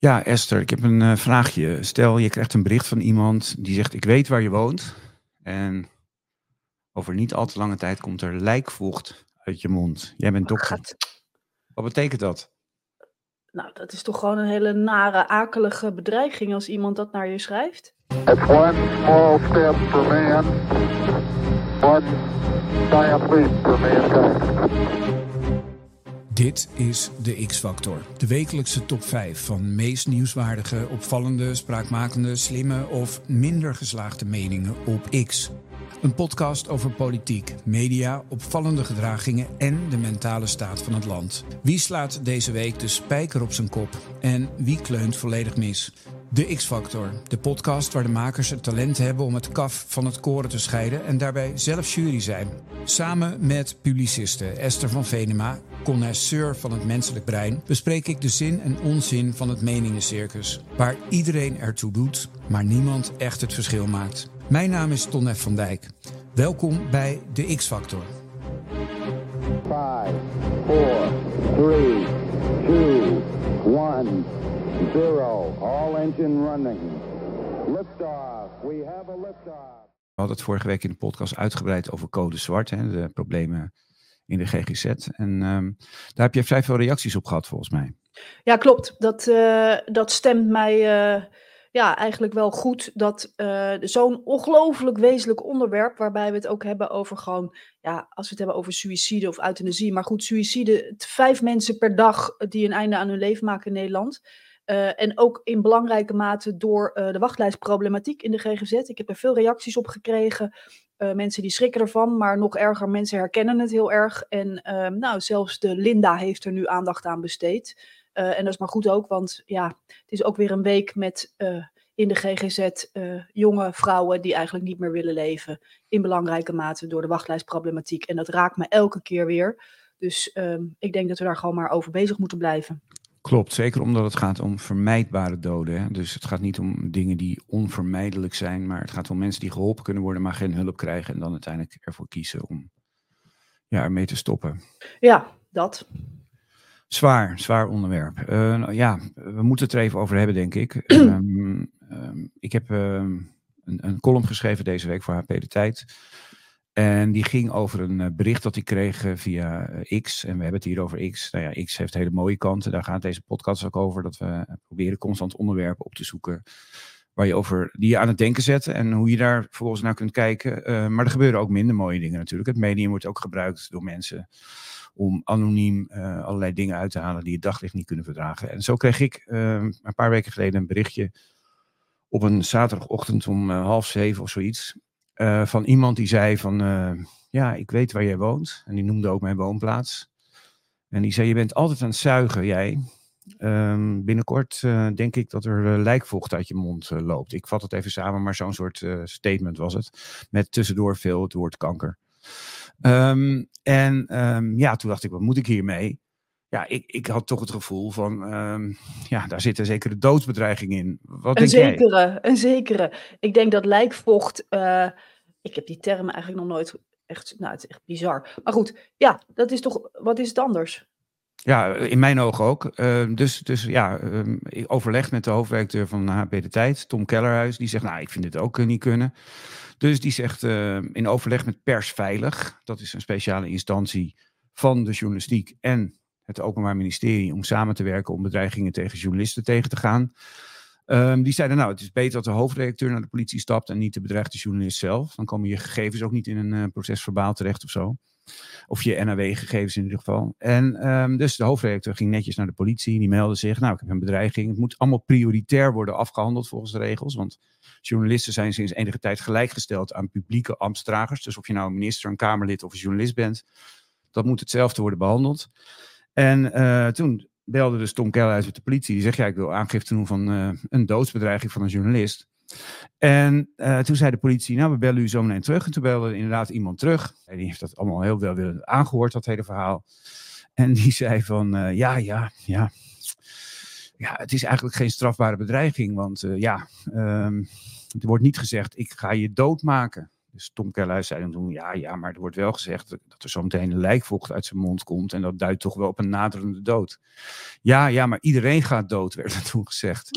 Ja, Esther, ik heb een uh, vraagje. Stel, je krijgt een bericht van iemand die zegt: Ik weet waar je woont. En over niet al te lange tijd komt er lijkvocht uit je mond. Jij bent dokter. Wat betekent dat? Nou, dat is toch gewoon een hele nare, akelige bedreiging als iemand dat naar je schrijft. It's one small step for man, one giant leap for mankind. Dit is de X-Factor, de wekelijkse top 5 van meest nieuwswaardige, opvallende, spraakmakende, slimme of minder geslaagde meningen op X. Een podcast over politiek, media, opvallende gedragingen en de mentale staat van het land. Wie slaat deze week de spijker op zijn kop en wie kleunt volledig mis? De X-Factor, de podcast waar de makers het talent hebben om het kaf van het koren te scheiden en daarbij zelf jury zijn. Samen met publiciste Esther van Venema, connoisseur van het menselijk brein, bespreek ik de zin en onzin van het meningencircus, waar iedereen ertoe doet, maar niemand echt het verschil maakt. Mijn naam is Ton F. van Dijk. Welkom bij de X-Factor. 5, 4, 3, 2, 1, 0. All engine running. Liftoff. We have a liftoff. We hadden het vorige week in de podcast uitgebreid over code zwart, hè, de problemen in de GGZ. En um, daar heb je vrij veel reacties op gehad, volgens mij. Ja, klopt. Dat, uh, dat stemt mij uh, ja, eigenlijk wel goed dat uh, zo'n ongelooflijk wezenlijk onderwerp, waarbij we het ook hebben over gewoon, ja, als we het hebben over suïcide of euthanasie, maar goed, suïcide, vijf mensen per dag die een einde aan hun leven maken in Nederland. Uh, en ook in belangrijke mate door de wachtlijstproblematiek in de GGZ. Ik heb er veel reacties op gekregen. Mensen die schrikken ervan, maar nog erger, mensen herkennen het heel erg. En ehm, nou, zelfs de Linda heeft er nu aandacht aan besteed. Uh, en dat is maar goed ook, want ja, het is ook weer een week met uh, in de GGZ uh, jonge vrouwen die eigenlijk niet meer willen leven. In belangrijke mate door de wachtlijstproblematiek. En dat raakt me elke keer weer. Dus um, ik denk dat we daar gewoon maar over bezig moeten blijven. Klopt, zeker omdat het gaat om vermijdbare doden. Hè? Dus het gaat niet om dingen die onvermijdelijk zijn, maar het gaat om mensen die geholpen kunnen worden, maar geen hulp krijgen en dan uiteindelijk ervoor kiezen om ja, ermee te stoppen. Ja, dat. Zwaar, zwaar onderwerp. Uh, nou, ja, we moeten het er even over hebben, denk ik. um, um, ik heb um, een, een, column geschreven deze week voor HP De Tijd. En die ging over een uh, bericht dat ik kreeg uh, via X. En we hebben het hier over X. Nou ja, X heeft hele mooie kanten. Daar gaat deze podcast ook over. Dat we proberen constant onderwerpen op te zoeken. Waar je over, die je aan het denken zet. En hoe je daar vervolgens naar kunt kijken. maar er gebeuren ook minder mooie dingen natuurlijk. Het medium wordt ook gebruikt door mensen om anoniem uh, allerlei dingen uit te halen die het daglicht niet kunnen verdragen. En zo kreeg ik uh, een paar weken geleden een berichtje op een zaterdagochtend om uh, half zeven of zoiets. van iemand die zei van, ja, ik weet waar jij woont. En die noemde ook mijn woonplaats. En die zei, je bent altijd aan het zuigen, jij. Um, binnenkort denk ik dat er lijkvocht uit je mond loopt. Ik vat het even samen, maar zo'n soort statement was het. Met tussendoor veel het woord kanker. Um, en um, ja, toen dacht ik, wat moet ik hiermee? Ja, ik, ik had toch het gevoel van, um, ja, daar zit een zekere doodsbedreiging in. Wat een denk zekere, jij? een zekere. Ik denk dat lijkvocht, uh, ik heb die termen eigenlijk nog nooit echt, nou, het is echt bizar. Maar goed, ja, dat is toch, wat is het anders? Ja, in mijn ogen ook. Uh, dus, dus ja, uh, ik overleg met de hoofdwerkteur van HP De Tijd, Tom Kellerhuis. Die zegt, nou, ik vind dit ook uh, niet kunnen. Dus die zegt uh, in overleg met Persveilig, dat is een speciale instantie van de journalistiek en het Openbaar Ministerie, om samen te werken om bedreigingen tegen journalisten tegen te gaan. Um, die zeiden, nou, het is beter dat de hoofdredacteur naar de politie stapt en niet de bedreigde journalist zelf. Dan komen je gegevens ook niet in een uh, procesverbaal terecht of zo. Of je NAW-gegevens in ieder geval. En um, dus de hoofdredacteur ging netjes naar de politie. Die meldde zich, nou, ik heb een bedreiging. Het moet allemaal prioritair worden afgehandeld volgens de regels. Want journalisten zijn sinds enige tijd gelijkgesteld aan publieke ambtsdragers. Dus of je nou een minister, een Kamerlid of een journalist bent, dat moet hetzelfde worden behandeld. En uh, toen belde dus Tom Keller uit met de politie. Die zegt, ja, ik wil aangifte doen van uh, een doodsbedreiging van een journalist. En uh, toen zei de politie, nou, we bellen u zo meteen terug. En toen belde inderdaad iemand terug. En die heeft dat allemaal heel wel aangehoord, dat hele verhaal. En die zei van, uh, ja, ja, ja. Ja, het is eigenlijk geen strafbare bedreiging. Want uh, ja, um, er wordt niet gezegd, ik ga je doodmaken. Dus Tom Kerluis zei dan toen, ja, ja, maar er wordt wel gezegd dat er zo meteen een lijkvocht uit zijn mond komt. En dat duidt toch wel op een naderende dood. Ja, ja, maar iedereen gaat dood, werd er toen gezegd.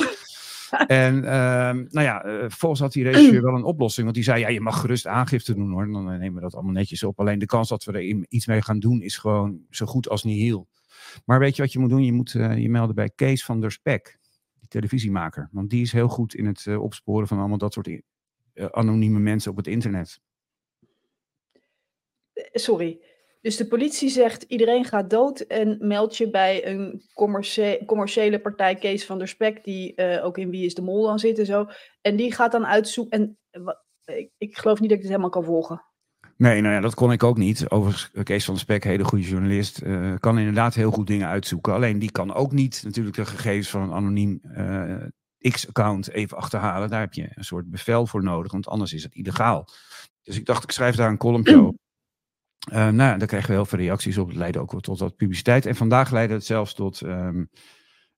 En uh, nou ja, uh, volgens had die regisseur wel een oplossing. Want die zei, ja, je mag gerust aangifte doen hoor. Dan nemen we dat allemaal netjes op. Alleen de kans dat we er iets mee gaan doen is gewoon zo goed als niet heel. Maar weet je wat je moet doen? Je moet uh, je melden bij Kees van der Spek, die televisiemaker. Want die is heel goed in het opsporen van allemaal dat soort anonieme mensen op het internet. Sorry. Dus de politie zegt iedereen gaat dood en meld je bij een commercie commerciële partij, Kees van der Spek, die uh, ook in Wie is de Mol dan zit en zo. En die gaat dan uitzoeken. En ik, ik geloof niet dat ik dit helemaal kan volgen. Nee, nou ja, dat kon ik ook niet. Overigens, Kees van der Spek, hele goede journalist, uh, kan inderdaad heel goed dingen uitzoeken. Alleen die kan ook niet natuurlijk de gegevens van een anoniem uh, X-account even achterhalen. Daar heb je een soort bevel voor nodig, want anders is het illegaal. Dus ik dacht, ik schrijf daar een column op. Uh, nou daar kregen we heel veel reacties op. Het leidde ook tot wat publiciteit. En vandaag leidde het zelfs tot um,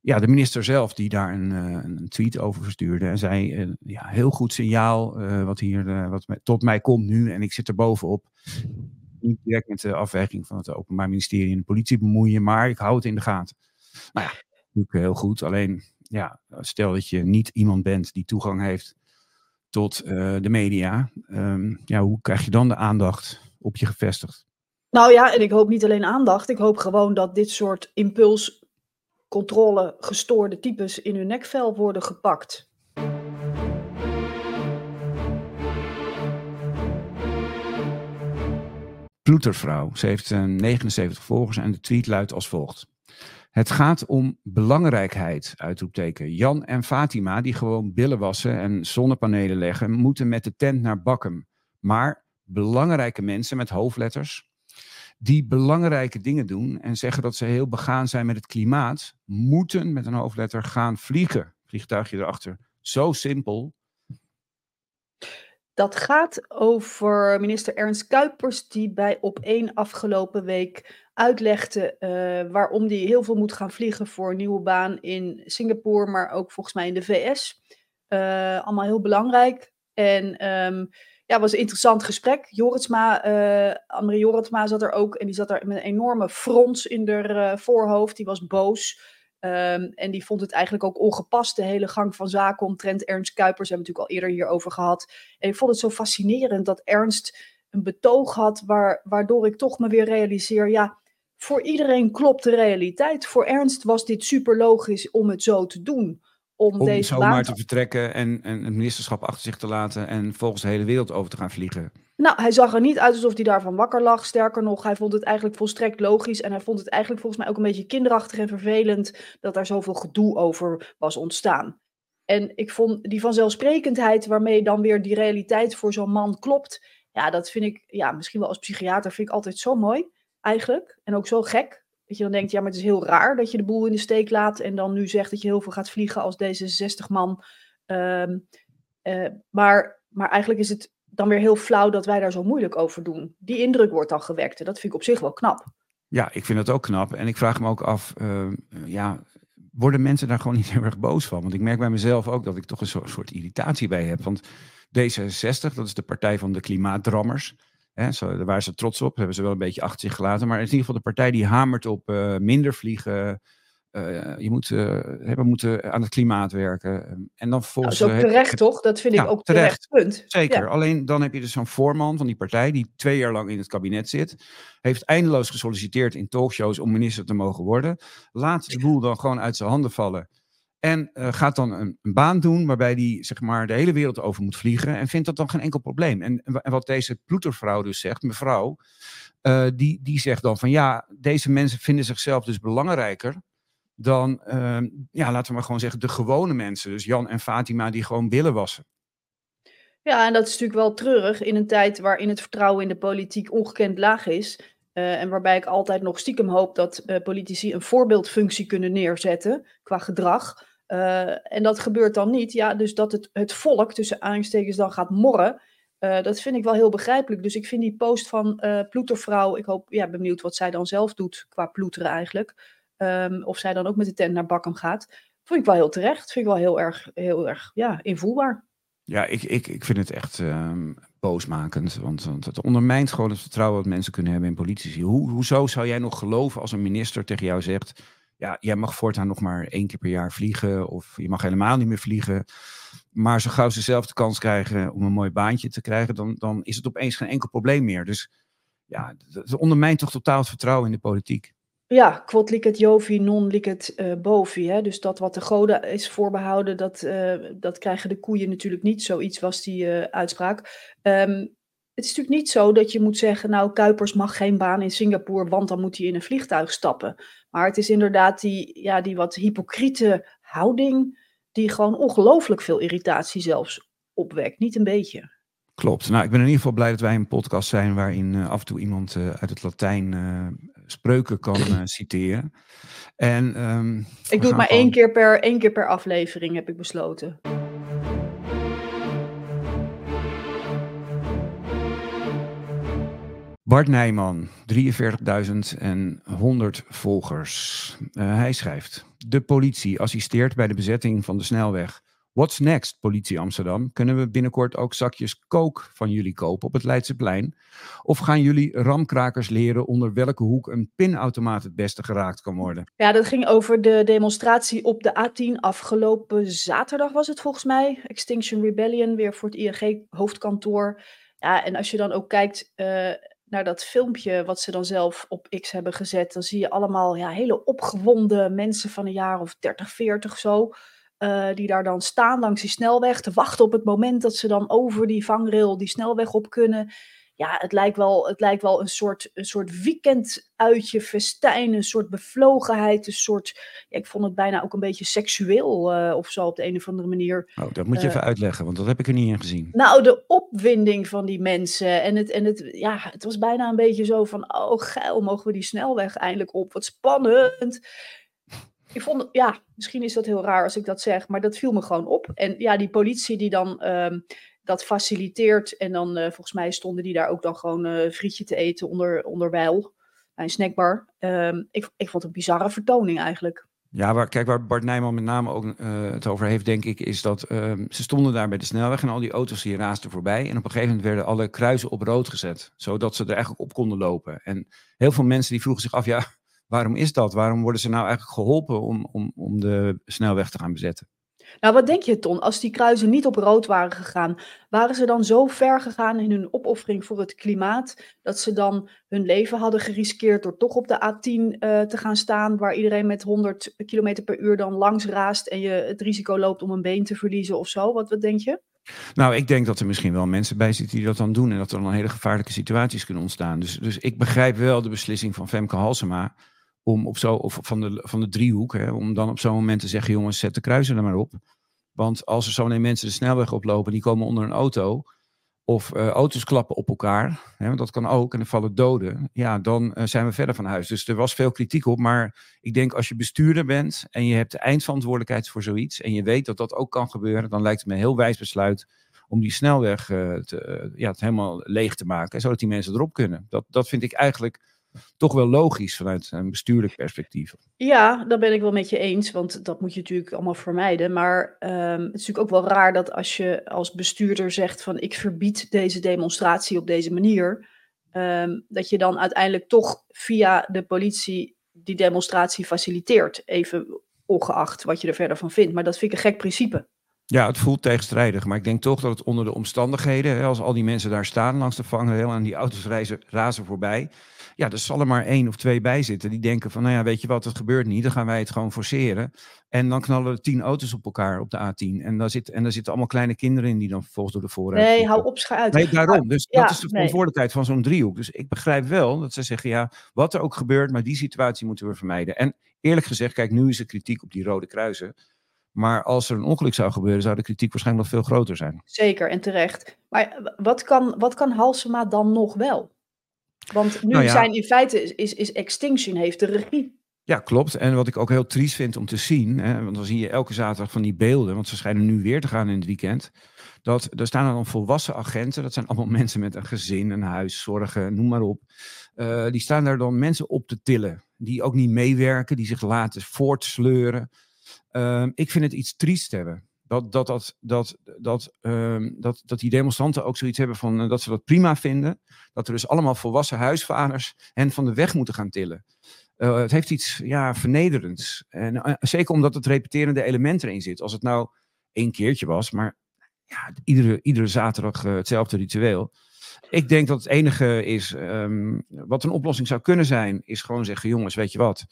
ja, de minister zelf, die daar een, uh, een tweet over verstuurde. En zei: uh, ja, heel goed signaal wat hier wat tot mij komt nu. En ik zit er bovenop. Niet direct met de afweging van het Openbaar Ministerie en de politie bemoeien, maar ik hou het in de gaten. Nou ja, natuurlijk heel goed. Alleen, ja, stel dat je niet iemand bent die toegang heeft tot de media. Um, ja, hoe krijg je dan de aandacht? Op je gevestigd. Nou ja, en ik hoop niet alleen aandacht. Ik hoop gewoon dat dit soort impulscontrole gestoorde types in hun nekvel worden gepakt. Ploetervrouw. Ze heeft 79 volgers en de tweet luidt als volgt. Het gaat om belangrijkheid, uitroepteken. Jan en Fatima, die gewoon billen wassen en zonnepanelen leggen, moeten met de tent naar Bakkum. Maar belangrijke mensen met hoofdletters, die belangrijke dingen doen en zeggen dat ze heel begaan zijn met het klimaat, moeten met een hoofdletter gaan vliegen. Vliegtuigje erachter. Zo simpel. Dat gaat over minister Ernst Kuipers, die bij op één afgelopen week uitlegde uh, waarom die heel veel moet gaan vliegen voor een nieuwe baan in Singapore, maar ook volgens mij in de VS. Eh, allemaal heel belangrijk. En um, ja, was een interessant gesprek. Joritsma, uh, Annemarie Joritsma zat er ook. En die zat er met een enorme frons in haar uh, voorhoofd. Die was boos. Um, en die vond het eigenlijk ook ongepast, de hele gang van zaken omtrent Ernst Kuipers. Hebben we natuurlijk al eerder hierover gehad. En ik vond het zo fascinerend dat Ernst een betoog had, waar, waardoor ik toch me weer realiseer, ja, voor iedereen klopt de realiteit. Voor Ernst was dit super logisch om het zo te doen om, om deze zomaar te vertrekken en, en het ministerschap achter zich te laten en volgens de hele wereld over te gaan vliegen. Nou, hij zag er niet uit alsof hij daarvan wakker lag. Sterker nog, hij vond het eigenlijk volstrekt logisch. En hij vond het eigenlijk volgens mij ook een beetje kinderachtig en vervelend dat daar zoveel gedoe over was ontstaan. En ik vond die vanzelfsprekendheid waarmee dan weer die realiteit voor zo'n man klopt. Ja, dat vind ik, ja, misschien wel als psychiater vind ik altijd zo mooi, eigenlijk. En ook zo gek. Dat je dan denkt, ja, maar het is heel raar dat je de boel in de steek laat en dan nu zegt dat je heel veel gaat vliegen als deze 60 man. Um, uh, maar, maar eigenlijk is het dan weer heel flauw dat wij daar zo moeilijk over doen. Die indruk wordt dan gewekt en dat vind ik op zich wel knap. Ja, ik vind dat ook knap. En ik vraag me ook af, uh, ja, worden mensen daar gewoon niet heel erg boos van? Want ik merk bij mezelf ook dat ik toch een soort, soort irritatie bij heb. Want D66, dat is de partij van de klimaatdrammers. Hè, zo, daar waren ze trots op, hebben ze wel een beetje achter zich gelaten. Maar in ieder geval de partij die hamert op uh, minder vliegen. Uh, je moet, uh, we moeten aan het klimaat werken. En dan volgens, nou, dat is ook terecht, toch? Dat vind ja, ik ook terecht. terecht punt. Zeker. Ja. Alleen dan heb je dus zo'n voorman van die partij, die twee jaar lang in het kabinet zit. Heeft eindeloos gesolliciteerd in talkshows om minister te mogen worden. Laat de boel dan gewoon uit zijn handen vallen. En uh, gaat dan een, een, baan doen waarbij hij zeg maar, de hele wereld over moet vliegen. En vindt dat dan geen enkel probleem. En, en wat deze ploetervrouw dus zegt, mevrouw, uh, die, die zegt dan van ja, deze mensen vinden zichzelf dus belangrijker dan, uh, ja, laten we maar gewoon zeggen, de gewone mensen. Dus Jan en Fatima die gewoon willen wassen. Ja, en dat is natuurlijk wel treurig in een tijd waarin het vertrouwen in de politiek ongekend laag is. Uh, en waarbij ik altijd nog stiekem hoop dat politici een voorbeeldfunctie kunnen neerzetten qua gedrag. Uh, en dat gebeurt dan niet. Ja, dus dat het, het volk tussen aanstekens dan gaat morren. Uh, dat vind ik wel heel begrijpelijk. Dus ik vind die post van uh, Ploetervrouw. Ik hoop, ja, ben benieuwd wat zij dan zelf doet qua ploeteren eigenlijk. Um, of zij dan ook met de tent naar Bakken gaat. Vind ik wel heel terecht. Vind ik wel heel erg, heel erg ja, invoelbaar. Ja, ik, ik, ik vind het echt um, boosmakend. Want, want het ondermijnt gewoon het vertrouwen dat mensen kunnen hebben in politici. Hoe, hoezo zou jij nog geloven als een minister tegen jou zegt... ja, jij mag voortaan nog maar één keer per jaar vliegen... of je mag helemaal niet meer vliegen... Maar zo gauw ze zelf de kans krijgen om een mooi baantje te krijgen, dan, dan is het opeens geen enkel probleem meer. Dus ja, het ondermijnt toch totaal het vertrouwen in de politiek. Ja, quod licet Jovi, non licet uh, bovi. Hè? Dus dat wat de goden is voorbehouden, dat, uh, dat krijgen de koeien natuurlijk niet. Zoiets was die uh, uitspraak. Um, het is natuurlijk niet zo dat je moet zeggen, nou, Kuipers mag geen baan in Singapore, want dan moet hij in een vliegtuig stappen. Maar het is inderdaad die, ja, die wat hypocriete houding, die gewoon ongelooflijk veel irritatie zelfs opwekt. Niet een beetje. Klopt. Nou, ik ben in ieder geval blij dat wij een podcast zijn waarin uh, af en toe iemand uh, uit het Latijn uh, spreuken kan citeren. En, um, ik doe het maar één, keer per, één keer per aflevering, heb ik besloten. Bart Nijman, 43.100 volgers. hij schrijft: De politie assisteert bij de bezetting van de snelweg. What's next, politie Amsterdam? Kunnen we binnenkort ook zakjes kook van jullie kopen op het Leidseplein? Of gaan jullie ramkrakers leren onder welke hoek een pinautomaat het beste geraakt kan worden? Ja, dat ging over de demonstratie op de A10 afgelopen zaterdag was het volgens mij. Extinction Rebellion, weer voor het ING-hoofdkantoor. Ja, en als je dan ook kijkt... Uh, naar dat filmpje wat ze dan zelf op X hebben gezet, dan zie je allemaal ja, hele opgewonden mensen van een jaar of 30, 40 zo. Uh, die daar dan staan langs die snelweg te wachten op het moment dat ze dan over die vangrail die snelweg op kunnen. Ja, het lijkt wel, het lijkt wel een soort, een soort weekenduitje, festijn, een soort bevlogenheid, een soort, ja, ik vond het bijna ook een beetje seksueel uh, of zo op de een of andere manier. Oh, dat moet je uh, even uitleggen, want dat heb ik er niet in gezien. Nou, de opwinding van die mensen en het, en het, ja, het was bijna een beetje zo van, oh geil, mogen we die snelweg eindelijk op, wat spannend ik vond, ja, misschien is dat heel raar als ik dat zeg, maar dat viel me gewoon op. En ja, die politie die dan um, dat faciliteert en dan uh, volgens mij stonden die daar ook dan gewoon uh, frietje te eten onder, onderwijl bij een snackbar. Um, ik, ik vond het een bizarre vertoning eigenlijk. Ja, waar, kijk, waar Bart Nijman met name ook uh, het over heeft, denk ik, is dat uh, ze stonden daar bij de snelweg en al die auto's die raasten voorbij. En op een gegeven moment werden alle kruisen op rood gezet, zodat ze er eigenlijk op konden lopen. En heel veel mensen die vroegen zich af, ja, Waarom is dat? Waarom worden ze nou eigenlijk geholpen om, om, om de snelweg te gaan bezetten? Nou, wat denk je, Ton? Als die kruisen niet op rood waren gegaan, waren ze dan zo ver gegaan in hun opoffering voor het klimaat, dat ze dan hun leven hadden geriskeerd door toch op de A10 uh, te gaan staan, waar iedereen met 100 km per uur dan langs raast en je het risico loopt om een been te verliezen of zo? Wat, wat denk je? Nou, ik denk dat er misschien wel mensen bij zitten die dat dan doen en dat er dan hele gevaarlijke situaties kunnen ontstaan. Dus, dus ik begrijp wel de beslissing van Femke Halsema om op zo, of van de, van de driehoek, hè, om dan op zo'n moment te zeggen, jongens, zet de kruisen er maar op. Want als er zo ineens mensen de snelweg oplopen, die komen onder een auto, of uh, auto's klappen op elkaar, hè, dat kan ook, en er vallen doden, ja, dan uh, zijn we verder van huis. Dus er was veel kritiek op, maar ik denk als je bestuurder bent en je hebt de eindverantwoordelijkheid voor zoiets, en je weet dat dat ook kan gebeuren, dan lijkt het me een heel wijs besluit om die snelweg uh, te, ja, het helemaal leeg te maken, zodat die mensen erop kunnen. Dat, dat vind ik eigenlijk toch wel logisch vanuit een bestuurlijk perspectief. Ja, daar ben ik wel met je eens, want dat moet je natuurlijk allemaal vermijden. Maar um, het is natuurlijk ook wel raar dat als je als bestuurder zegt van ik verbied deze demonstratie op deze manier, um, dat je dan uiteindelijk toch via de politie die demonstratie faciliteert, even ongeacht wat je er verder van vindt. Maar dat vind ik een gek principe. Ja, het voelt tegenstrijdig, maar ik denk toch dat het onder de omstandigheden, als al die mensen daar staan langs de vangrail en die auto's reizen, razen voorbij, ja, er zal er maar één of twee bij zitten die denken van, nou ja, weet je wat, het gebeurt niet, dan gaan wij het gewoon forceren. En dan knallen er tien auto's op elkaar op de A10. En daar, zit, en daar zitten allemaal kleine kinderen in die dan vervolgens door de voorruit Nee, zitten. hou op, scha uit. Nee, daarom. Dus ja, dat is de verantwoordelijkheid nee. van zo'n driehoek. Dus ik begrijp wel dat ze zeggen, ja, wat er ook gebeurt, maar die situatie moeten we vermijden. En eerlijk gezegd, kijk, nu is er kritiek op die rode kruisen. Maar als er een ongeluk zou gebeuren, zou de kritiek waarschijnlijk nog veel groter zijn. Zeker en terecht. Maar wat kan, wat kan Halsema dan nog wel? Want nu nou ja. zijn in feite is, is, Extinction heeft de regie. Ja, klopt. En wat ik ook heel triest vind om te zien, hè, want dan zie je elke zaterdag van die beelden, want ze schijnen nu weer te gaan in het weekend. Dat er staan dan volwassen agenten, dat zijn allemaal mensen met een gezin, een huis, zorgen, noem maar op. Uh, die staan daar dan mensen op te tillen, die ook niet meewerken, die zich laten voortsleuren. Uh, ik vind het iets triest hebben. Dat, dat, dat, dat, dat, ehm, dat, dat die demonstranten ook zoiets hebben van dat ze dat prima vinden. Dat er dus allemaal volwassen huisvaders hen van de weg moeten gaan tillen. het heeft iets ja, vernederends. En zeker omdat het repeterende element erin zit. Als het nou één keertje was, maar ja, iedere, iedere zaterdag hetzelfde ritueel. Ik denk dat het enige is, um, wat een oplossing zou kunnen zijn, is gewoon zeggen, jongens, weet je wat,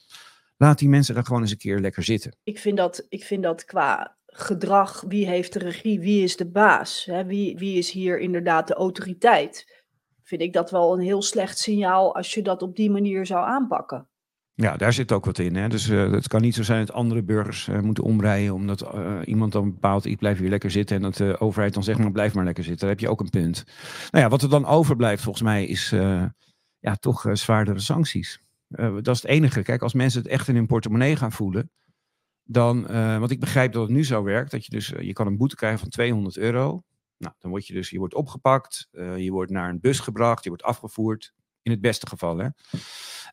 laat die mensen daar gewoon eens een keer lekker zitten. Ik vind dat, ik vind dat qua gedrag, wie heeft de regie, wie is de baas, hè? Wie, wie is hier inderdaad de autoriteit, vind ik dat wel een heel slecht signaal als je dat op die manier zou aanpakken. Ja, daar zit ook wat in. Hè? Dus uh, het kan niet zo zijn dat andere burgers uh, moeten omrijden omdat uh, iemand dan bepaalt, ik blijf hier lekker zitten en dat de overheid dan zegt, maar blijf maar lekker zitten. Daar heb je ook een punt. Nou ja, wat er dan overblijft volgens mij is ja, toch zwaardere sancties. dat is het enige. Kijk, als mensen het echt in hun portemonnee gaan voelen, dan, want ik begrijp dat het nu zo werkt, dat je dus, je kan een boete krijgen van 200 euro. Nou, dan word je dus, je wordt opgepakt, je wordt naar een bus gebracht, je wordt afgevoerd, in het beste geval. Hè?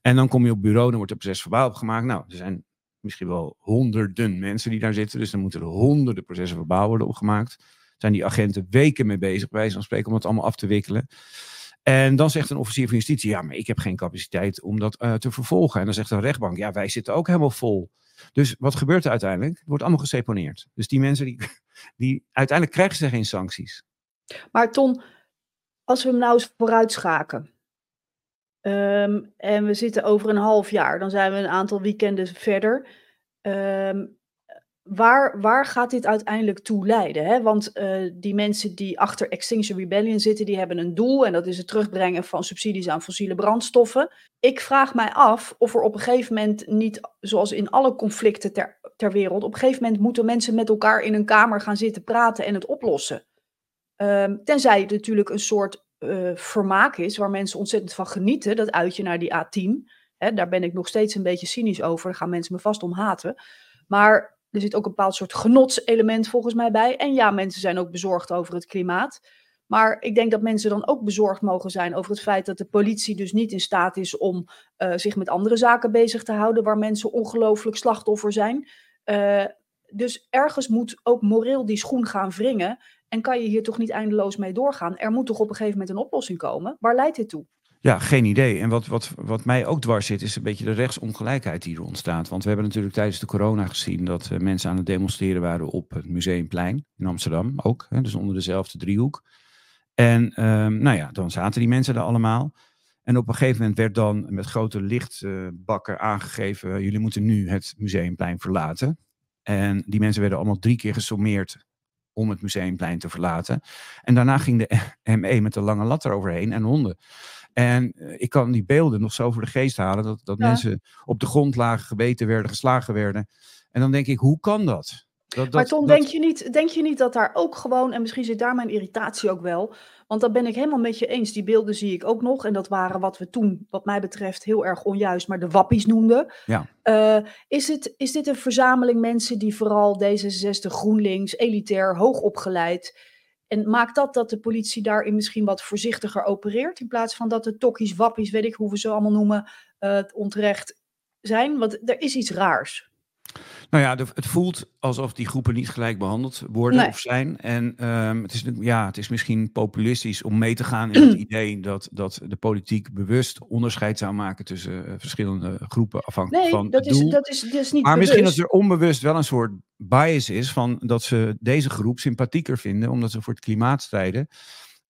En dan kom je op bureau, dan wordt er procesverbaal opgemaakt. Nou, er zijn misschien wel honderden mensen die daar zitten. Dus dan moeten er honderden processen verbaal worden opgemaakt. Zijn die agenten weken mee bezig, bij wijze van spreken, om het allemaal af te wikkelen. En dan zegt een officier van justitie, ja, maar ik heb geen capaciteit om dat uh, te vervolgen. En dan zegt de rechtbank, ja, wij zitten ook helemaal vol. Dus wat gebeurt er uiteindelijk? Het wordt allemaal geseponeerd. Dus die mensen, die, die uiteindelijk krijgen ze geen sancties. Maar Ton, als we hem nou eens vooruitschaken. Ehm, en we zitten over een half jaar, dan zijn we een aantal weekenden verder. Ehm, waar, waar gaat dit uiteindelijk toe leiden? Hè? Want uh, die mensen die achter Extinction Rebellion zitten, die hebben een doel en dat is het terugbrengen van subsidies aan fossiele brandstoffen. Ik vraag mij af of er op een gegeven moment niet, zoals in alle conflicten ter, ter wereld, op een gegeven moment moeten mensen met elkaar in een kamer gaan zitten praten en het oplossen. Um, tenzij het natuurlijk een soort uh, vermaak is, waar mensen ontzettend van genieten, dat uitje naar die A10. Hè, daar ben ik nog steeds een beetje cynisch over. Daar gaan mensen me vast om haten. Maar er zit ook een bepaald soort genotselement volgens mij bij. En ja, mensen zijn ook bezorgd over het klimaat. Maar ik denk dat mensen dan ook bezorgd mogen zijn over het feit dat de politie dus niet in staat is om uh, zich met andere zaken bezig te houden, waar mensen ongelooflijk slachtoffer zijn. Uh, dus ergens moet ook moreel die schoen gaan wringen. En kan je hier toch niet eindeloos mee doorgaan? Er moet toch op een gegeven moment een oplossing komen? Waar leidt dit toe? Ja, geen idee. En wat, wat, wat mij ook dwars zit, is een beetje de rechtsongelijkheid die er ontstaat. Want we hebben natuurlijk tijdens de corona gezien dat uh, mensen aan het demonstreren waren op het Museumplein in Amsterdam ook. Hè, dus onder dezelfde driehoek. En um, nou ja, dan zaten die mensen er allemaal. En op een gegeven moment werd dan met grote lichtbakken uh, aangegeven: jullie moeten nu het Museumplein verlaten. En die mensen werden allemaal drie keer gesommeerd om het museumplein te verlaten. En daarna ging de ME met de lange lat eroverheen en honden. En uh, ik kan die beelden nog zo voor de geest halen dat, dat ja. mensen op de grond lagen, gebeten werden, geslagen werden. En dan denk ik, hoe kan dat? dat maar Tom, dat... denk, je niet, denk je niet dat daar ook gewoon, en misschien zit daar mijn irritatie ook wel, want dat ben ik helemaal met je eens. Die beelden zie ik ook nog. En dat waren wat we toen, wat mij betreft, heel erg onjuist, maar de wappies noemden. Ja. Uh, is, het, is dit een verzameling mensen die vooral D66, GroenLinks, elitair, hoogopgeleid. En maakt dat dat de politie daarin misschien wat voorzichtiger opereert? In plaats van dat de tokkies, wappies, weet ik hoe we ze allemaal noemen, uh, onterecht zijn? Want er is iets raars. Nou ja, het voelt alsof die groepen niet gelijk behandeld worden nee. of zijn. En um, het, is, ja, het is misschien populistisch om mee te gaan in het idee dat, dat de politiek bewust onderscheid zou maken tussen uh, verschillende groepen afhankelijk nee, van dat het doel. Is, dat is, dat is niet maar bewust. misschien dat er onbewust wel een soort bias is van dat ze deze groep sympathieker vinden omdat ze voor het klimaat strijden.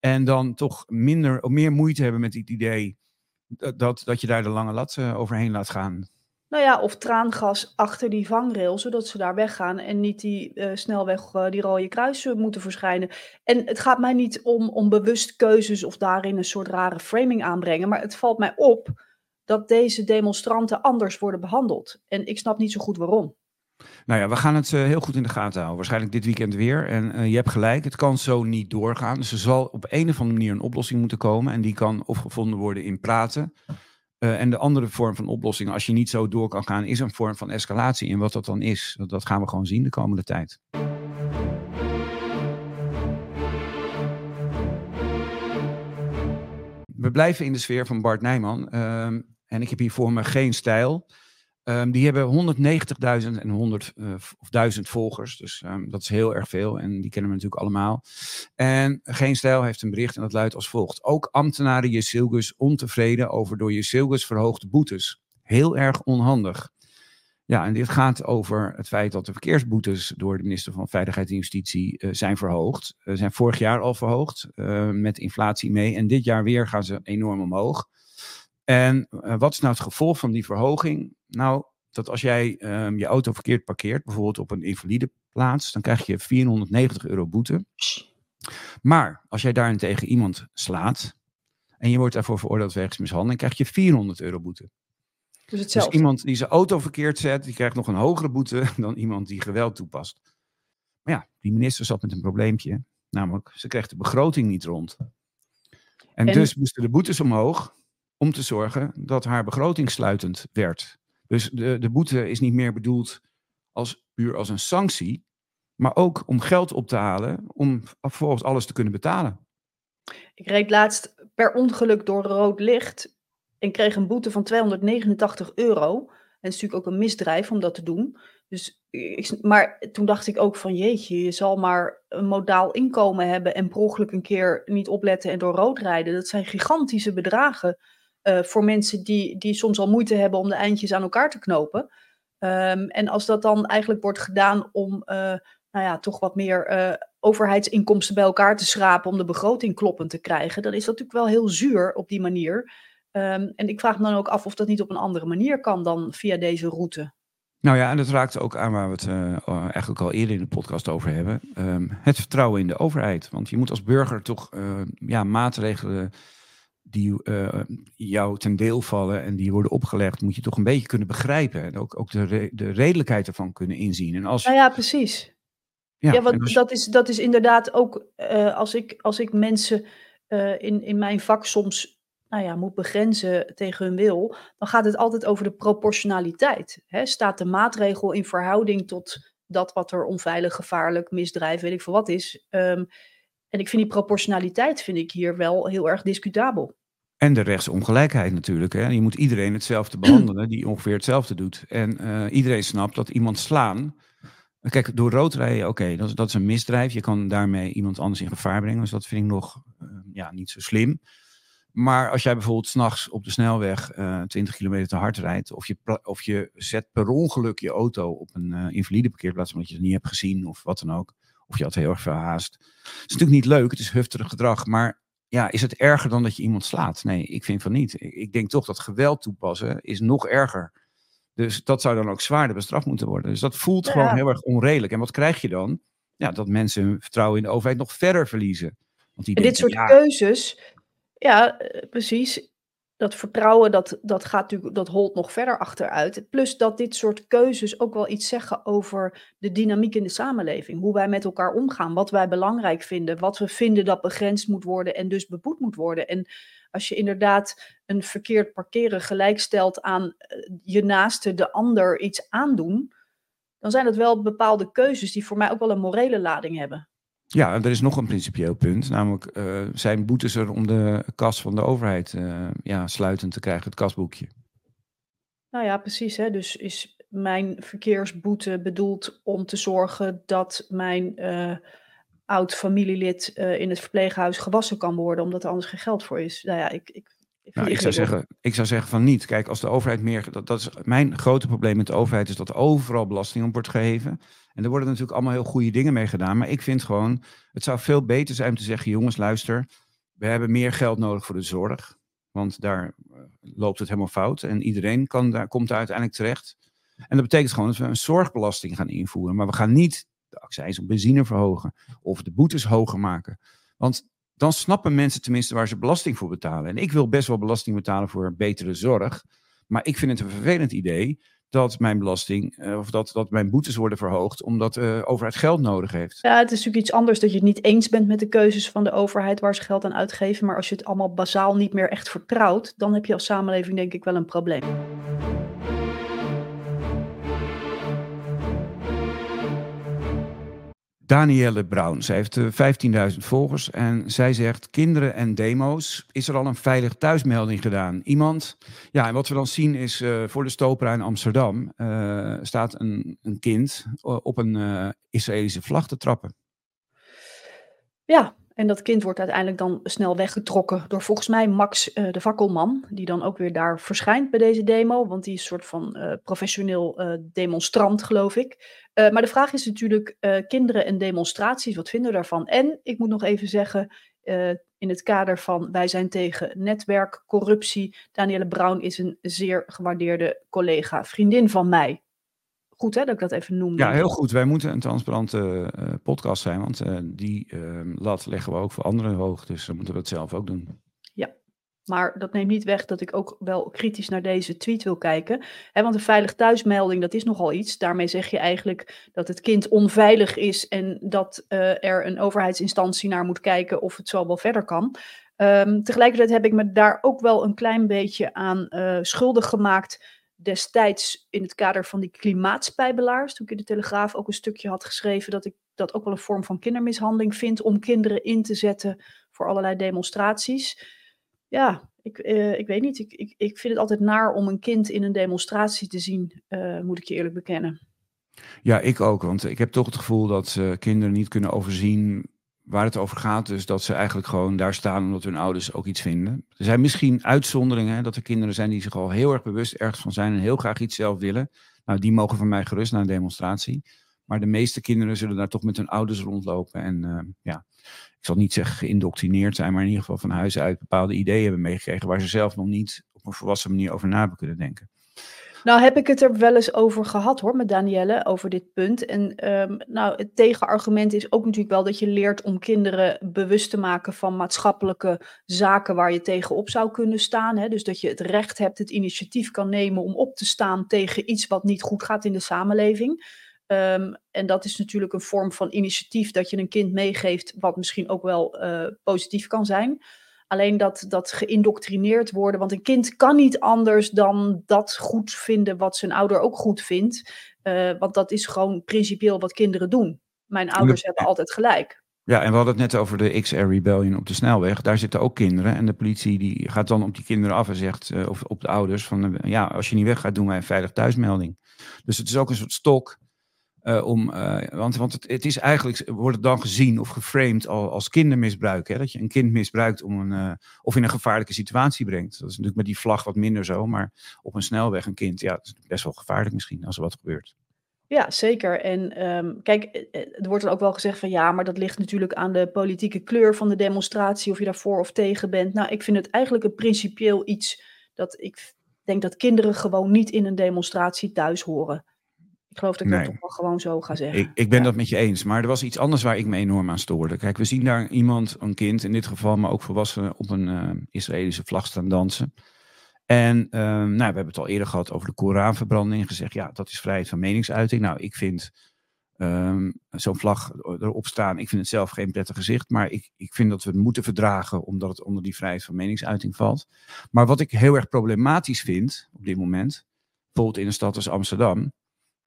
En dan toch minder, meer moeite hebben met het idee dat, dat, je daar de lange lat uh, overheen laat gaan. Nou ja, of traangas achter die vangrail, zodat ze daar weggaan en niet die uh, snelweg uh, die rode kruisen moeten verschijnen. En het gaat mij niet om, om bewust keuzes of daarin een soort rare framing aanbrengen, maar het valt mij op dat deze demonstranten anders worden behandeld. En ik snap niet zo goed waarom. Nou ja, we gaan het uh, heel goed in de gaten houden. Waarschijnlijk dit weekend weer. En uh, je hebt gelijk, het kan zo niet doorgaan. Dus er zal op een of andere manier een oplossing moeten komen. En die kan of gevonden worden in praten. Uh, en de andere vorm van oplossing, als je niet zo door kan gaan, is een vorm van escalatie. En wat dat dan is, dat, dat gaan we gewoon zien de komende tijd. We blijven in de sfeer van Bart Nijman. Uh, en ik heb hier voor me geen stijl. Ehm, die hebben 190.000 en 100 uh, of 1000 volgers. Dus um, dat is heel erg veel. En die kennen we natuurlijk allemaal. En Geen Stijl heeft een bericht en dat luidt als volgt. Ook ambtenaren Jezilgus ontevreden over door Jezilgus verhoogde boetes. Heel erg onhandig. Ja, en dit gaat over het feit dat de verkeersboetes door de minister van Veiligheid en Justitie uh, zijn verhoogd. Uh, zijn vorig jaar al verhoogd, met inflatie mee. En dit jaar weer gaan ze enorm omhoog. En wat is nou het gevolg van die verhoging? Nou, dat als jij um, je auto verkeerd parkeert, bijvoorbeeld op een invalide plaats, dan krijg je 490 euro boete. Maar als jij daarentegen iemand slaat en je wordt daarvoor veroordeeld wegens mishandeling, krijg je 400 euro boete. Dus, dus iemand die zijn auto verkeerd zet, die krijgt nog een hogere boete dan iemand die geweld toepast. Maar ja, die minister zat met een probleempje. Namelijk, ze kreeg de begroting niet rond. En, en, dus moesten de boetes omhoog om te zorgen dat haar begroting sluitend werd. Dus de, de boete is niet meer bedoeld als puur als een sanctie, maar ook om geld op te halen om vervolgens alles te kunnen betalen. Ik reed laatst per ongeluk door rood licht en kreeg een boete van 289 euro. En het is natuurlijk ook een misdrijf om dat te doen. Dus maar toen dacht ik ook van jeetje, je zal maar een modaal inkomen hebben en per ongeluk een keer niet opletten en door rood rijden. Dat zijn gigantische bedragen uh, voor mensen die, die soms al moeite hebben om de eindjes aan elkaar te knopen. Um, en als dat dan eigenlijk wordt gedaan om uh, nou ja, toch wat meer uh, overheidsinkomsten bij elkaar te schrapen om de begroting kloppend te krijgen, dan is dat natuurlijk wel heel zuur op die manier. Um, en ik vraag me dan ook af of dat niet op een andere manier kan dan via deze route. Nou ja, en dat raakt ook aan waar we het uh, eigenlijk al eerder in de podcast over hebben. Um, het vertrouwen in de overheid. Want je moet als burger toch ja, maatregelen die uh, jou ten deel vallen en die worden opgelegd, moet je toch een beetje kunnen begrijpen. En ook, ook de, re de redelijkheid ervan kunnen inzien. En als... Nou ja, precies. Ja, ja want als... dat, is, dat is inderdaad ook als, ik, als ik mensen in, in mijn vak soms nou ja, moet begrenzen tegen hun wil, dan gaat het altijd over de proportionaliteit. Hè? Staat de maatregel in verhouding tot dat wat er onveilig, gevaarlijk, misdrijf, weet ik veel wat is. Um, en ik vind die proportionaliteit vind ik hier wel heel erg discutabel. En de rechtsongelijkheid natuurlijk. Hè? Je moet iedereen hetzelfde behandelen die ongeveer hetzelfde doet. En uh, iedereen snapt dat iemand slaan. Kijk, door rood rijden, oké, okay, dat, dat, is een misdrijf. Je kan daarmee iemand anders in gevaar brengen. Dus dat vind ik nog uh, ja, niet zo slim. Maar als jij bijvoorbeeld s'nachts op de snelweg uh, 20 kilometer te hard rijdt, of je, of je zet per ongeluk je auto op een invalide parkeerplaats omdat je het niet hebt gezien of wat dan ook, of je had heel erg veel haast. Het is natuurlijk niet leuk, het is heftig gedrag, maar ja, is het erger dan dat je iemand slaat? Nee, ik vind van niet. Ik, denk toch dat geweld toepassen is nog erger. Dus dat zou dan ook zwaarder bestraft moeten worden. Dus dat voelt ja. gewoon heel erg onredelijk. En wat krijg je dan? Ja, dat mensen hun vertrouwen in de overheid nog verder verliezen. Want die en denken, dit soort ja, keuzes, ja, eh, precies. Dat vertrouwen, dat, dat gaat natuurlijk, dat holt nog verder achteruit. Plus dat dit soort keuzes ook wel iets zeggen over de dynamiek in de samenleving. Hoe wij met elkaar omgaan, wat wij belangrijk vinden, wat we vinden dat begrensd moet worden en dus beboet moet worden. En als je inderdaad een verkeerd parkeren gelijkstelt aan eh, je naaste, de ander iets aandoen, dan zijn dat wel bepaalde keuzes die voor mij ook wel een morele lading hebben. Ja, er is nog een principieel punt. Namelijk, uh, zijn boetes er om de kas van de overheid uh, ja, sluitend te krijgen, het kasboekje? Nou ja, precies. Hè? Dus is mijn verkeersboete bedoeld om te zorgen dat mijn uh, oud familielid in het verpleeghuis gewassen kan worden, omdat er anders geen geld voor is? Nou ja, ik, ik nou, ik, zou zeggen, ik zou zeggen van niet. Kijk, als de overheid meer. Dat, dat is mijn grote probleem met de overheid, is dat er overal belasting op wordt gegeven. En er worden natuurlijk allemaal heel goede dingen mee gedaan. Maar ik vind gewoon, het zou veel beter zijn om te zeggen: jongens, luister, we hebben meer geld nodig voor de zorg. Want daar eh, loopt het helemaal fout. En iedereen kan, daar, komt daar uiteindelijk terecht. En dat betekent gewoon dat we een zorgbelasting gaan invoeren. Maar we gaan niet de accijns op benzine verhogen. Of de boetes hoger maken. Want dan snappen mensen tenminste waar ze belasting voor betalen. En ik wil best wel belasting betalen voor betere zorg. Maar ik vind het een vervelend idee dat mijn belasting uh, of dat, dat mijn boetes worden verhoogd omdat de uh, overheid geld nodig heeft. Ja, het is natuurlijk iets anders dat je het niet eens bent met de keuzes van de overheid waar ze geld aan uitgeven. Maar als je het allemaal bazaal niet meer echt vertrouwt, dan heb je als samenleving denk ik wel een probleem. Danielle Brown. Zij heeft 15.000 volgers en zij zegt: Kinderen en demo's. Is er al een veilig thuismelding gedaan? Iemand? Ja, en wat we dan zien is voor de Stopera in Amsterdam staat een, een kind op een Israëlische vlag te trappen. Ja, en dat kind wordt uiteindelijk dan snel weggetrokken door volgens mij Max uh, de Vakkelman, die dan ook weer daar verschijnt bij deze demo, want die is een soort van uh, professioneel uh, demonstrant, geloof ik. maar de vraag is natuurlijk, kinderen en demonstraties, wat vinden we daarvan? En ik moet nog even zeggen, in het kader van wij zijn tegen netwerkcorruptie, Danielle Brown is een zeer gewaardeerde collega, vriendin van mij goed hè, dat ik dat even noem. Ja, heel goed. Wij moeten een transparante uh, podcast zijn, want uh, die uh, lat leggen we ook voor anderen hoog. Dus dan moeten we het zelf ook doen. Ja, maar dat neemt niet weg dat ik ook wel kritisch naar deze tweet wil kijken. Hè, want een veilig thuismelding, dat is nogal iets. Daarmee zeg je eigenlijk dat het kind onveilig is en dat er een overheidsinstantie naar moet kijken of het zo wel verder kan. Um, tegelijkertijd heb ik me daar ook wel een klein beetje aan schuldig gemaakt destijds in het kader van die klimaatspijbelaars, toen ik in de Telegraaf ook een stukje had geschreven dat ik dat ook wel een vorm van kindermishandeling vind om kinderen in te zetten voor allerlei demonstraties. Ja, ik, uh, ik weet niet. Ik, ik, ik vind het altijd naar om een kind in een demonstratie te zien, uh, moet ik je eerlijk bekennen. Ja, ik ook. Want ik heb toch het gevoel dat uh, kinderen niet kunnen overzien waar het over gaat, dus dat ze eigenlijk gewoon daar staan omdat hun ouders ook iets vinden. Er zijn misschien uitzonderingen, dat er kinderen zijn die zich al heel erg bewust ergens van zijn en heel graag iets zelf willen. Nou, die mogen van mij gerust naar een demonstratie. Maar de meeste kinderen zullen daar toch met hun ouders rondlopen. En uh, ja, ik zal niet zeggen geïndoctrineerd zijn, maar in ieder geval van huis uit bepaalde ideeën hebben meegekregen waar ze zelf nog niet op een volwassen manier over na hebben kunnen denken. Nou, heb ik het er wel eens over gehad hoor, met Danielle, over dit punt. En um, nou, het tegenargument is ook natuurlijk wel dat je leert om kinderen bewust te maken van maatschappelijke zaken waar je tegenop zou kunnen staan. Hè? Dus dat je het recht hebt, het initiatief kan nemen om op te staan tegen iets wat niet goed gaat in de samenleving. Um, en dat is natuurlijk een vorm van initiatief dat je een kind meegeeft, wat misschien ook wel uh, positief kan zijn. Alleen dat, dat geïndoctrineerd worden. Want een kind kan niet anders dan dat goed vinden wat zijn ouder ook goed vindt. Uh, want dat is gewoon principieel wat kinderen doen. Mijn ouders hebben altijd gelijk. Ja, en we hadden het net over de XR Rebellion op de snelweg. Daar zitten ook kinderen. En de politie die gaat dan op die kinderen af en zegt, uh, of op de ouders, van uh, ja, als je niet weggaat, doen wij een veilig thuismelding. Dus het is ook een soort stok uh, om, uh, want want het, het, is eigenlijk, wordt het dan gezien of geframed al, als kindermisbruik. Dat je een kind misbruikt om een, uh, of in een gevaarlijke situatie brengt. Dat is natuurlijk met die vlag wat minder zo. Maar op een snelweg een kind, ja, is best wel gevaarlijk misschien als er wat gebeurt. Ja, zeker. En um, kijk, er wordt dan ook wel gezegd van ja, maar dat ligt natuurlijk aan de politieke kleur van de demonstratie, of je daarvoor of tegen bent. Nou, ik vind het eigenlijk een principieel iets dat ik denk dat kinderen gewoon niet in een demonstratie thuis horen. Ik geloof dat ik nee. dat toch wel gewoon zo ga zeggen. Ik, ik ben ja. dat met je eens. Maar er was iets anders waar ik me enorm aan stoorde. Kijk, we zien daar iemand, een kind in dit geval, maar ook volwassenen, op een uh, Israëlische vlag staan dansen. En uh, nou, we hebben het al eerder gehad over de Koranverbranding. Gezegd, ja, dat is vrijheid van meningsuiting. Nou, ik vind um, zo'n vlag erop staan, ik vind het zelf geen prettig gezicht. Maar ik, ik vind dat we het moeten verdragen, omdat het onder die vrijheid van meningsuiting valt. Maar wat ik heel erg problematisch vind op dit moment, bijvoorbeeld in een stad als Amsterdam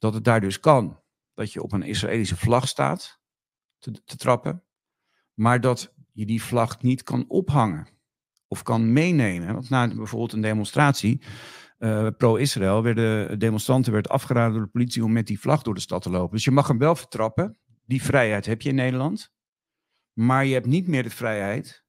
dat het daar dus kan dat je op een Israëlische vlag staat te, trappen, maar dat je die vlag niet kan ophangen of kan meenemen. Want na bijvoorbeeld een demonstratie uh, pro-Israël werden demonstranten werd afgeraden door de politie om met die vlag door de stad te lopen. Dus je mag hem wel vertrappen. Die vrijheid heb je in Nederland. Maar je hebt niet meer de vrijheid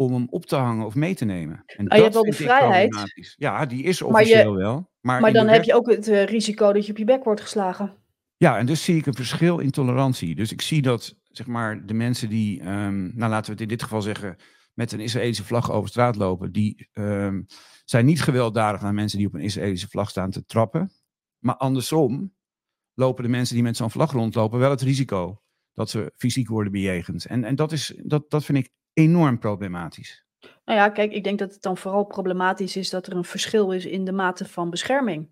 om hem op te hangen of mee te nemen. En oh, je hebt wel de vrijheid. Ja, die is officieel wel. Maar, maar dan heb je ook het uh, risico dat je op je bek wordt geslagen. Ja, en dus zie ik een verschil in tolerantie. Dus ik zie dat, zeg maar, de mensen die, um, nou laten we het in dit geval zeggen, met een Israëlische vlag over straat lopen, die um, zijn niet gewelddadig naar mensen die op een Israëlische vlag staan te trappen. Maar andersom lopen de mensen die met zo'n vlag rondlopen wel het risico dat ze fysiek worden bejegend. En, en dat, is, dat, dat vind ik enorm problematisch. Nou ja, kijk, ik denk dat het dan vooral problematisch is dat er een verschil is in de mate van bescherming.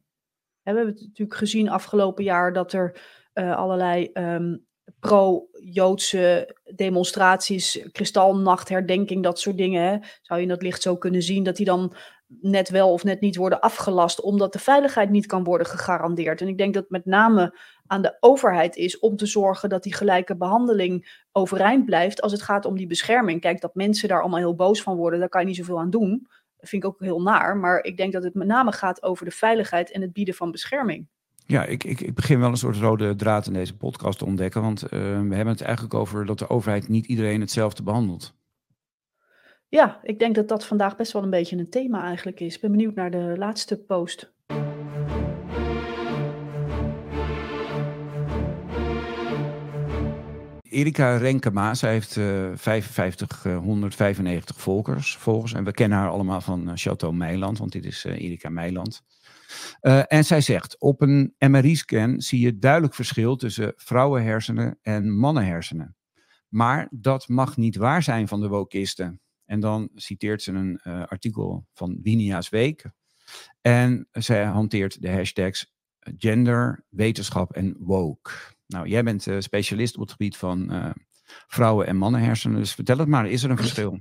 we hebben het natuurlijk gezien afgelopen jaar dat er uh, allerlei um, pro-Joodse demonstraties, kristalnacht, herdenking, dat soort dingen, zou je in dat licht zo kunnen zien, dat die dan net wel of net niet worden afgelast, omdat de veiligheid niet kan worden gegarandeerd. En ik denk dat met name aan de overheid is om te zorgen dat die gelijke behandeling overeind blijft als het gaat om die bescherming. Kijk, dat mensen daar allemaal heel boos van worden, daar kan je niet zoveel aan doen. Dat vind ik ook heel naar. Maar ik denk dat het met name gaat over de veiligheid en het bieden van bescherming. Ja, ik, ik, ik begin wel een soort rode draad in deze podcast te ontdekken. Want uh, we hebben het eigenlijk over dat de overheid niet iedereen hetzelfde behandelt. Ja, ik denk dat dat vandaag best wel een beetje een thema eigenlijk is. Ik ben benieuwd naar de laatste post. Erika Renkema, zij heeft uh, 5595 volgers, volgers. En we kennen haar allemaal van uh, Chateau Meiland, want dit is uh, Erika Meiland. Uh, en zij zegt, op een MRI-scan zie je duidelijk verschil tussen vrouwenhersenen en mannenhersenen. Maar dat mag niet waar zijn van de wokisten. En dan citeert ze een uh, artikel van Winia's Week. En zij hanteert de hashtags gender, wetenschap en woke. Nou, jij bent uh, specialist op het gebied van vrouwen- en mannenhersenen. Dus vertel het maar, is er een verschil?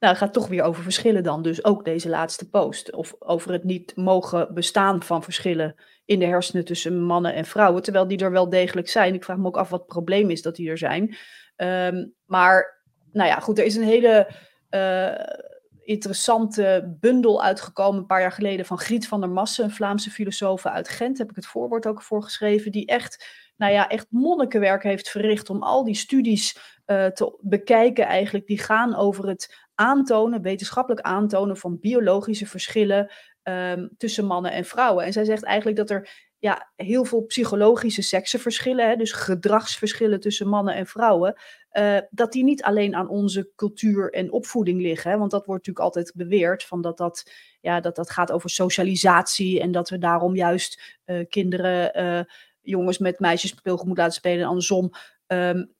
Nou, het gaat toch weer over verschillen dan. Dus ook deze laatste post. Of over het niet mogen bestaan van verschillen in de hersenen tussen mannen en vrouwen. Terwijl die er wel degelijk zijn. Ik vraag me ook af wat het probleem is dat die er zijn. Um, maar, nou ja, goed, er is een hele uh, interessante bundel uitgekomen een paar jaar geleden van Griet van der Massen, een Vlaamse filosoof uit Gent, heb ik het voorwoord ook voor geschreven, die echt, nou ja, echt monnikenwerk heeft verricht om al die studies uh, te bekijken eigenlijk, die gaan over het aantonen, wetenschappelijk aantonen van biologische verschillen um, tussen mannen en vrouwen. En zij zegt eigenlijk dat er ja, heel veel psychologische seksenverschillen, hè, dus gedragsverschillen tussen mannen en vrouwen, uh, dat die niet alleen aan onze cultuur en opvoeding liggen. Hè, want dat wordt natuurlijk altijd beweerd, van dat, dat, ja, dat dat gaat over socialisatie en dat we daarom juist uh, kinderen, uh, jongens met meisjes speelgoed moeten laten spelen en andersom. Um,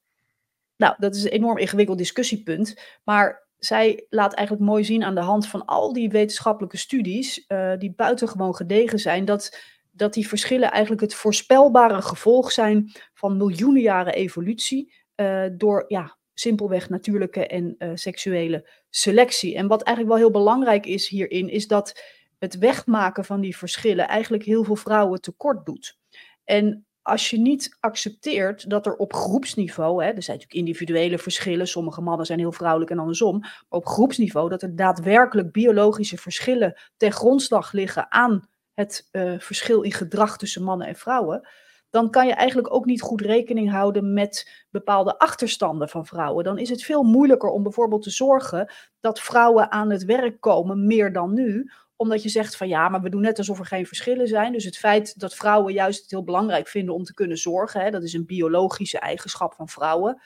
nou, dat is een enorm ingewikkeld discussiepunt. Maar zij laat eigenlijk mooi zien aan de hand van al die wetenschappelijke studies, die buitengewoon gedegen zijn, dat dat die verschillen eigenlijk het voorspelbare gevolg zijn van miljoenen jaren evolutie uh, door ja, simpelweg natuurlijke en uh, seksuele selectie. En wat eigenlijk wel heel belangrijk is hierin, is dat het wegmaken van die verschillen eigenlijk heel veel vrouwen tekort doet. En als je niet accepteert dat er op groepsniveau, hè, er zijn natuurlijk individuele verschillen, sommige mannen zijn heel vrouwelijk en andersom, op groepsniveau dat er daadwerkelijk biologische verschillen ten grondslag liggen aan het uh, verschil in gedrag tussen mannen en vrouwen, dan kan je eigenlijk ook niet goed rekening houden met bepaalde achterstanden van vrouwen. Dan is het veel moeilijker om bijvoorbeeld te zorgen dat vrouwen aan het werk komen meer dan nu, omdat je zegt van ja, maar we doen net alsof er geen verschillen zijn. Dus het feit dat vrouwen juist het heel belangrijk vinden om te kunnen zorgen, hè, dat is een biologische eigenschap van vrouwen,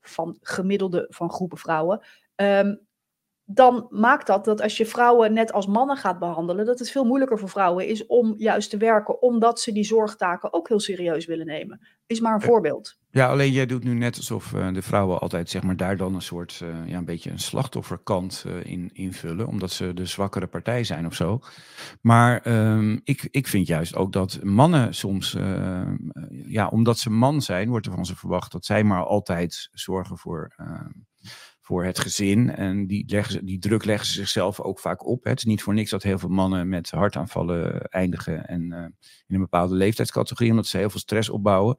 van gemiddelde van groepen vrouwen. Um, dan maakt dat dat als je vrouwen net als mannen gaat behandelen, dat het veel moeilijker voor vrouwen is om juist te werken, omdat ze die zorgtaken ook heel serieus willen nemen. Is maar een voorbeeld. Ja, alleen jij doet nu net alsof uh, de vrouwen altijd zeg maar daar dan een soort, uh, ja, een beetje een slachtofferkant uh, in invullen, omdat ze de zwakkere partij zijn of zo. Maar um, ik, ik vind juist ook dat mannen soms, ja, omdat ze man zijn, wordt er van ze verwacht dat zij maar altijd zorgen voor ehm, voor het gezin. En die, leggen, die druk leggen ze zichzelf ook vaak op. Het is niet voor niks dat heel veel mannen met hartaanvallen eindigen. En uh, in een bepaalde leeftijdscategorie, omdat ze heel veel stress opbouwen.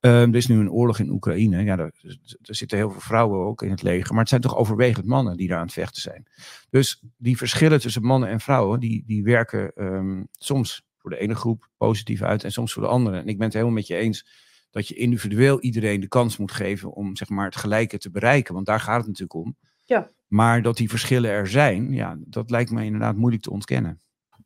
Uh, er is nu een oorlog in Oekraïne. Ja, er, zitten heel veel vrouwen ook in het leger. Maar het zijn toch overwegend mannen die daar aan het vechten zijn. Dus die verschillen tussen mannen en vrouwen, die, die werken um, soms voor de ene groep positief uit en soms voor de andere. En ik ben het helemaal met je eens dat je individueel iedereen de kans moet geven om zeg maar, het gelijke te bereiken. Want daar gaat het natuurlijk om. Ja. Maar dat die verschillen er zijn, ja, dat lijkt me inderdaad moeilijk te ontkennen.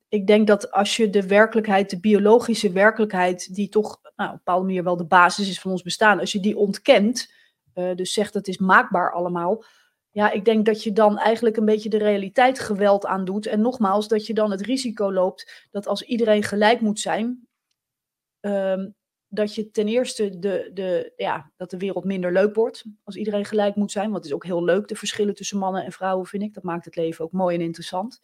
Ik denk dat als je de werkelijkheid, de biologische werkelijkheid, die toch nou, op een bepaalde manier wel de basis is van ons bestaan, als je die ontkent, uh, dus zegt het is maakbaar allemaal, ja, ik denk dat je dan eigenlijk een beetje de realiteit geweld aandoet. En nogmaals, dat je dan het risico loopt dat als iedereen gelijk moet zijn, um, dat je ten eerste de, de, ja, dat de wereld minder leuk wordt als iedereen gelijk moet zijn. Want het is ook heel leuk, de verschillen tussen mannen en vrouwen, vind ik. Dat maakt het leven ook mooi en interessant.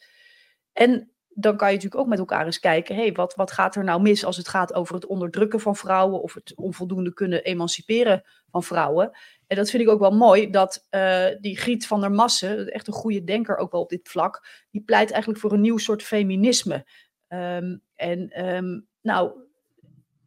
En dan kan je natuurlijk ook met elkaar eens kijken, hey, wat, wat gaat er nou mis als het gaat over het onderdrukken van vrouwen of het onvoldoende kunnen emanciperen van vrouwen. En dat vind ik ook wel mooi, dat uh, die Griet van der Massen, echt een goede denker ook wel op dit vlak, die pleit eigenlijk voor een nieuw soort feminisme. Um, en um, nou,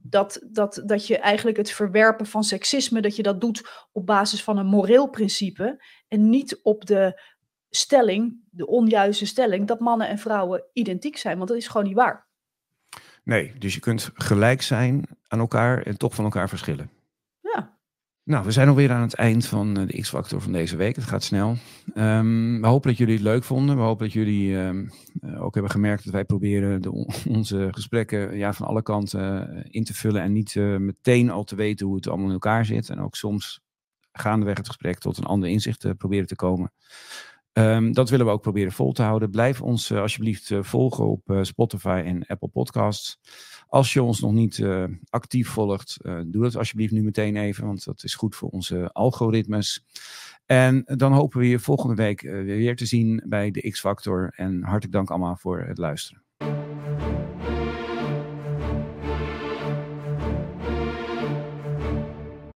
dat, dat, dat je eigenlijk het verwerpen van seksisme, dat je dat doet op basis van een moreel principe en niet op de stelling, de onjuiste stelling, dat mannen en vrouwen identiek zijn, want dat is gewoon niet waar. Nee, dus je kunt gelijk zijn aan elkaar en toch van elkaar verschillen. Nou, we zijn alweer aan het eind van eh, de X-factor van deze week. Het gaat snel. Um, we hopen dat jullie het leuk vonden. We hopen dat jullie um, ook hebben gemerkt dat wij proberen de, onze gesprekken ja, van alle kanten uh, in te vullen. En niet meteen al te weten hoe het allemaal in elkaar zit. En ook soms gaandeweg het gesprek tot een ander inzicht proberen te komen. Um, dat willen we ook proberen vol te houden. Blijf ons alsjeblieft volgen op Spotify en Apple Podcasts. Als je ons nog niet actief volgt, doe dat alsjeblieft nu meteen even, want dat is goed voor onze algoritmes. En dan hopen we je volgende week weer te zien bij de X-Factor. En hartelijk dank allemaal voor het luisteren.